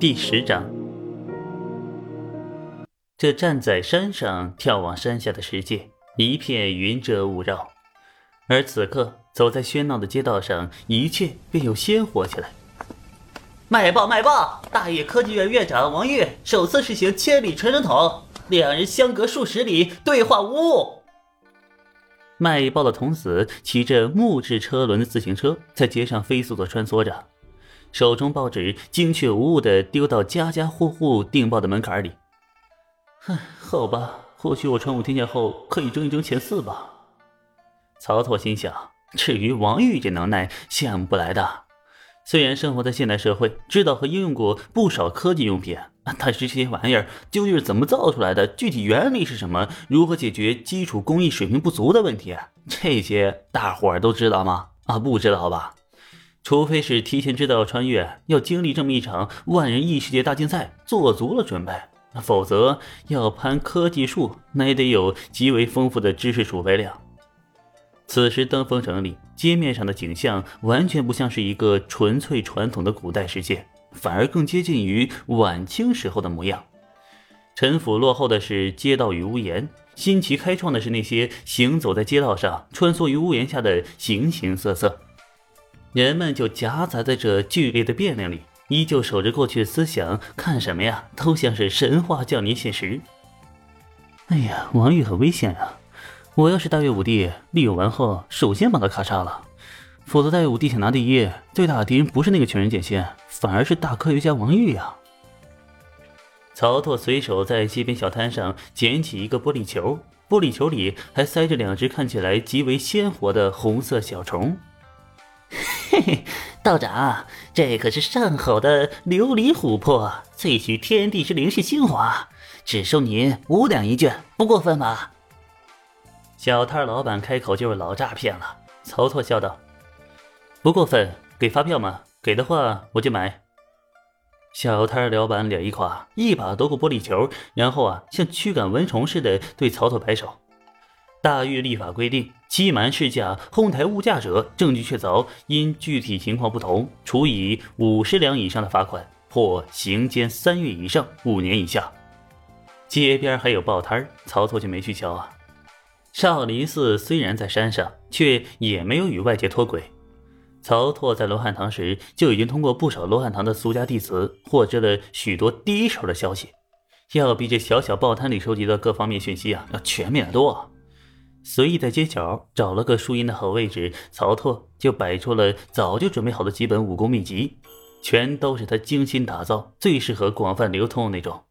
第十章。这站在山上眺望山下的世界，一片云遮雾绕。而此刻，走在喧闹的街道上，一切便又鲜活起来。卖报卖报！大业科技院院长王玉首次实行千里传声筒，两人相隔数十里，对话无误。卖报的童子骑着木质车轮的自行车，在街上飞速的穿梭着，手中报纸精确无误的丢到家家户户订报的门槛里。唉，好吧，或许我传武天前后可以争一争前四吧。曹操心想：至于王玉这能耐，羡慕不来的。虽然生活在现代社会，知道和应用过不少科技用品，但是这些玩意儿究竟是怎么造出来的？具体原理是什么？如何解决基础工艺水平不足的问题？这些大伙儿都知道吗？啊，不知道吧？除非是提前知道穿越，要经历这么一场万人异世界大竞赛，做足了准备，否则要攀科技树，那也得有极为丰富的知识储备量。此时，登封城里街面上的景象完全不像是一个纯粹传统的古代世界，反而更接近于晚清时候的模样。陈腐落后的是街道与屋檐，新奇开创的是那些行走在街道上、穿梭于屋檐下的形形色色。人们就夹杂在这剧烈的变量里，依旧守着过去的思想，看什么呀，都像是神话降临现实。哎呀，王玉很危险啊！我要是大岳武帝，利用完后首先把他咔嚓了。否则大岳武帝想拿第一，最大的敌人不是那个全人剑仙，反而是大科学家王玉呀。曹拓随手在街边小摊上捡起一个玻璃球，玻璃球里还塞着两只看起来极为鲜活的红色小虫。嘿嘿，道长，这可是上好的琉璃琥珀，萃取天地之灵气精华，只收您五两一卷，不过分吧？小摊老板开口就是老诈骗了。曹操笑道：“不过分，给发票吗？给的话我就买。”小摊老板脸一垮，一把夺过玻璃球，然后啊，像驱赶蚊虫似的对曹操摆手：“大狱立法规定，欺瞒市价、哄抬物价者，证据确凿，因具体情况不同，处以五十两以上的罚款，或刑监三月以上五年以下。”街边还有报摊儿曹操就没去瞧啊。少林寺虽然在山上，却也没有与外界脱轨。曹拓在罗汉堂时就已经通过不少罗汉堂的俗家弟子获知了许多第一手的消息，要比这小小报摊里收集的各方面讯息啊要全面得多。随意在街角找了个树荫的好位置，曹拓就摆出了早就准备好的几本武功秘籍，全都是他精心打造、最适合广泛流通的那种。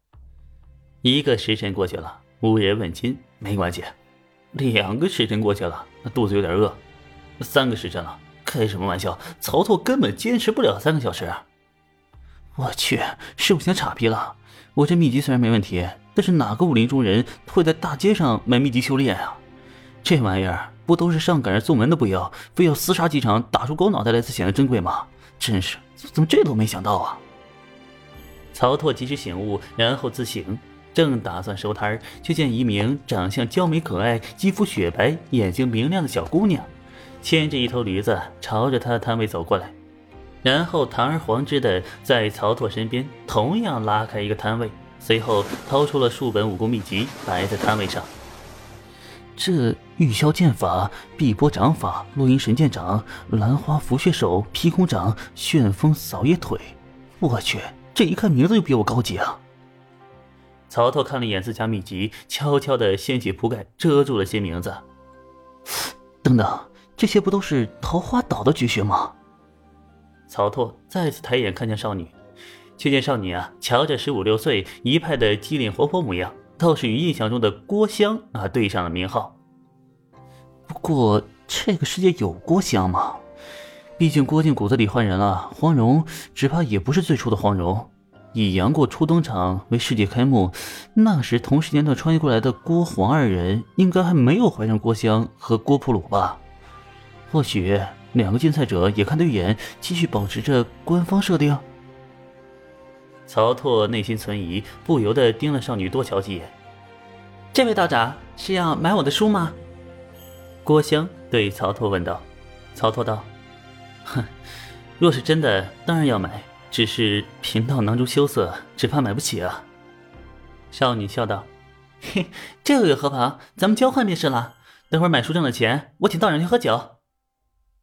一个时辰过去了，无人问津，没关系。两个时辰过去了，肚子有点饿。三个时辰了，开什么玩笑？曹操根本坚持不了三个小时。我去，是不想岔劈了？我这秘籍虽然没问题，但是哪个武林中人会在大街上买秘籍修炼啊？这玩意儿不都是上赶着送门的不要，非要厮杀几场打出狗脑袋来才显得珍贵吗？真是，怎么这都没想到啊？曹拓及时醒悟，然后自省。正打算收摊儿，却见一名长相娇美可爱、肌肤雪白、眼睛明亮的小姑娘，牵着一头驴子朝着他的摊位走过来，然后堂而皇之的在曹拓身边同样拉开一个摊位，随后掏出了数本武功秘籍摆在摊位上。这玉箫剑法、碧波掌法、落阴神剑掌、兰花拂穴手、劈空掌、旋风扫叶腿，我去，这一看名字就比我高级啊！曹操看了一眼自家秘籍，悄悄地掀起铺盖，遮住了些名字。等等，这些不都是桃花岛的绝学吗？曹拓再次抬眼看向少女，却见少女啊，瞧着十五六岁，一派的机灵活泼模样，倒是与印象中的郭襄啊对上了名号。不过，这个世界有郭襄吗？毕竟郭靖骨子里换人了，黄蓉只怕也不是最初的黄蓉。以杨过初登场为世界开幕，那时同时年段穿越过来的郭黄二人，应该还没有怀上郭襄和郭普鲁吧？或许两个竞赛者也看对眼，继续保持着官方设定。曹拓内心存疑，不由得盯了少女多瞧几眼。这位道长是要买我的书吗？郭襄对曹拓问道。曹拓道：“哼，若是真的，当然要买。”只是贫道囊中羞涩，只怕买不起啊。少女笑道：“嘿，这又有何妨？咱们交换便是了。等会儿买书挣的钱，我请道长去喝酒。”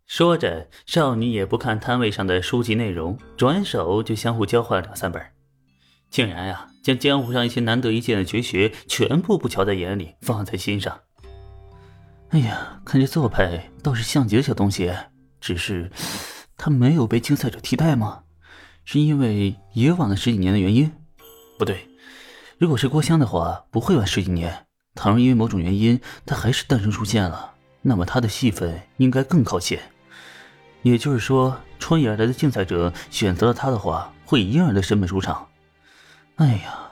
说着，少女也不看摊位上的书籍内容，转手就相互交换了两三本，竟然呀，将江湖上一些难得一见的绝学全部不瞧在眼里，放在心上。哎呀，看这做派倒是像极了小东西，只是他没有被竞赛者替代吗？是因为也晚了十几年的原因？不对，如果是郭襄的话，不会晚十几年。倘若因为某种原因，他还是诞生出现了，那么他的戏份应该更靠前。也就是说，穿越而来的竞赛者选择了他的话，会以婴儿的身份出场。哎呀，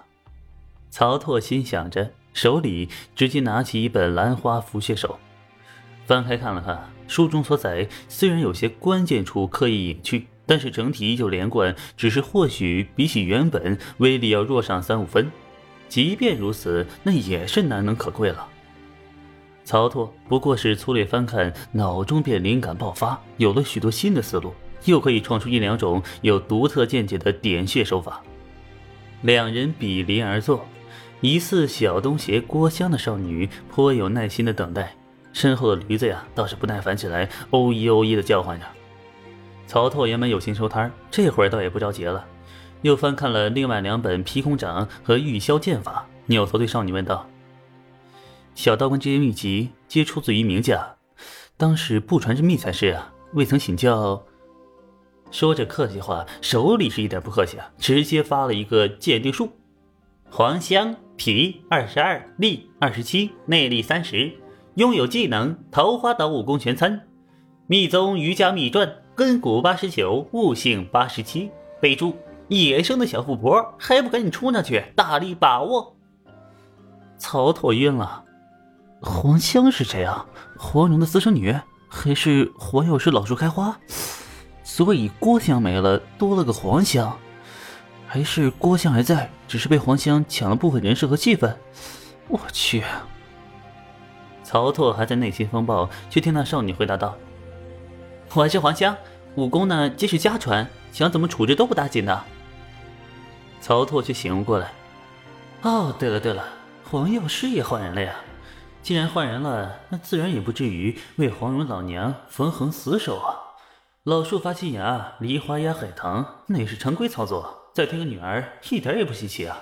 曹拓心想着，手里直接拿起一本《兰花拂穴手》，翻开看了看，书中所载虽然有些关键处刻意隐去，但是整体依旧连贯，只是或许比起原本威力要弱上三五分。即便如此，那也是难能可贵了。曹拓不过是粗略翻看，脑中便灵感爆发，有了许多新的思路，又可以创出一两种有独特见解的点穴手法。两人比邻而坐，疑似小东邪郭襄的少女颇有耐心的等待，身后的驴子呀倒是不耐烦起来，哦咦哦咦的叫唤着。曹拓原本有心收摊这会儿倒也不着急了，又翻看了另外两本劈空掌和玉箫剑法，扭头对少女问道。小道观这些秘籍皆出自于名家，当时不传之秘才是啊！未曾请教。说着客气话，手里是一点不客气啊，直接发了一个鉴定术：黄香皮二十二，力二十七，内力三十，拥有技能桃花岛武功全参，密宗瑜伽秘传根骨八十九，悟性八十七。备注：野生的小富婆，还不赶紧冲上去，大力把握！曹拓晕了。黄香是谁啊？黄蓉的私生女，还是黄药师老树开花？所以郭襄没了，多了个黄香，还是郭襄还在，只是被黄香抢了部分人设和戏份？我去！曹拓还在内心风暴，却听那少女回答道：“我是黄香，武功呢皆是家传，想怎么处置都不打紧的。”曹拓却醒悟过来：“哦，对了对了，黄药师也换人了呀。”既然换人了，那自然也不至于为黄蓉老娘缝横死守啊！老树发新芽，梨花压海棠，那也是常规操作。再添个女儿，一点也不稀奇啊！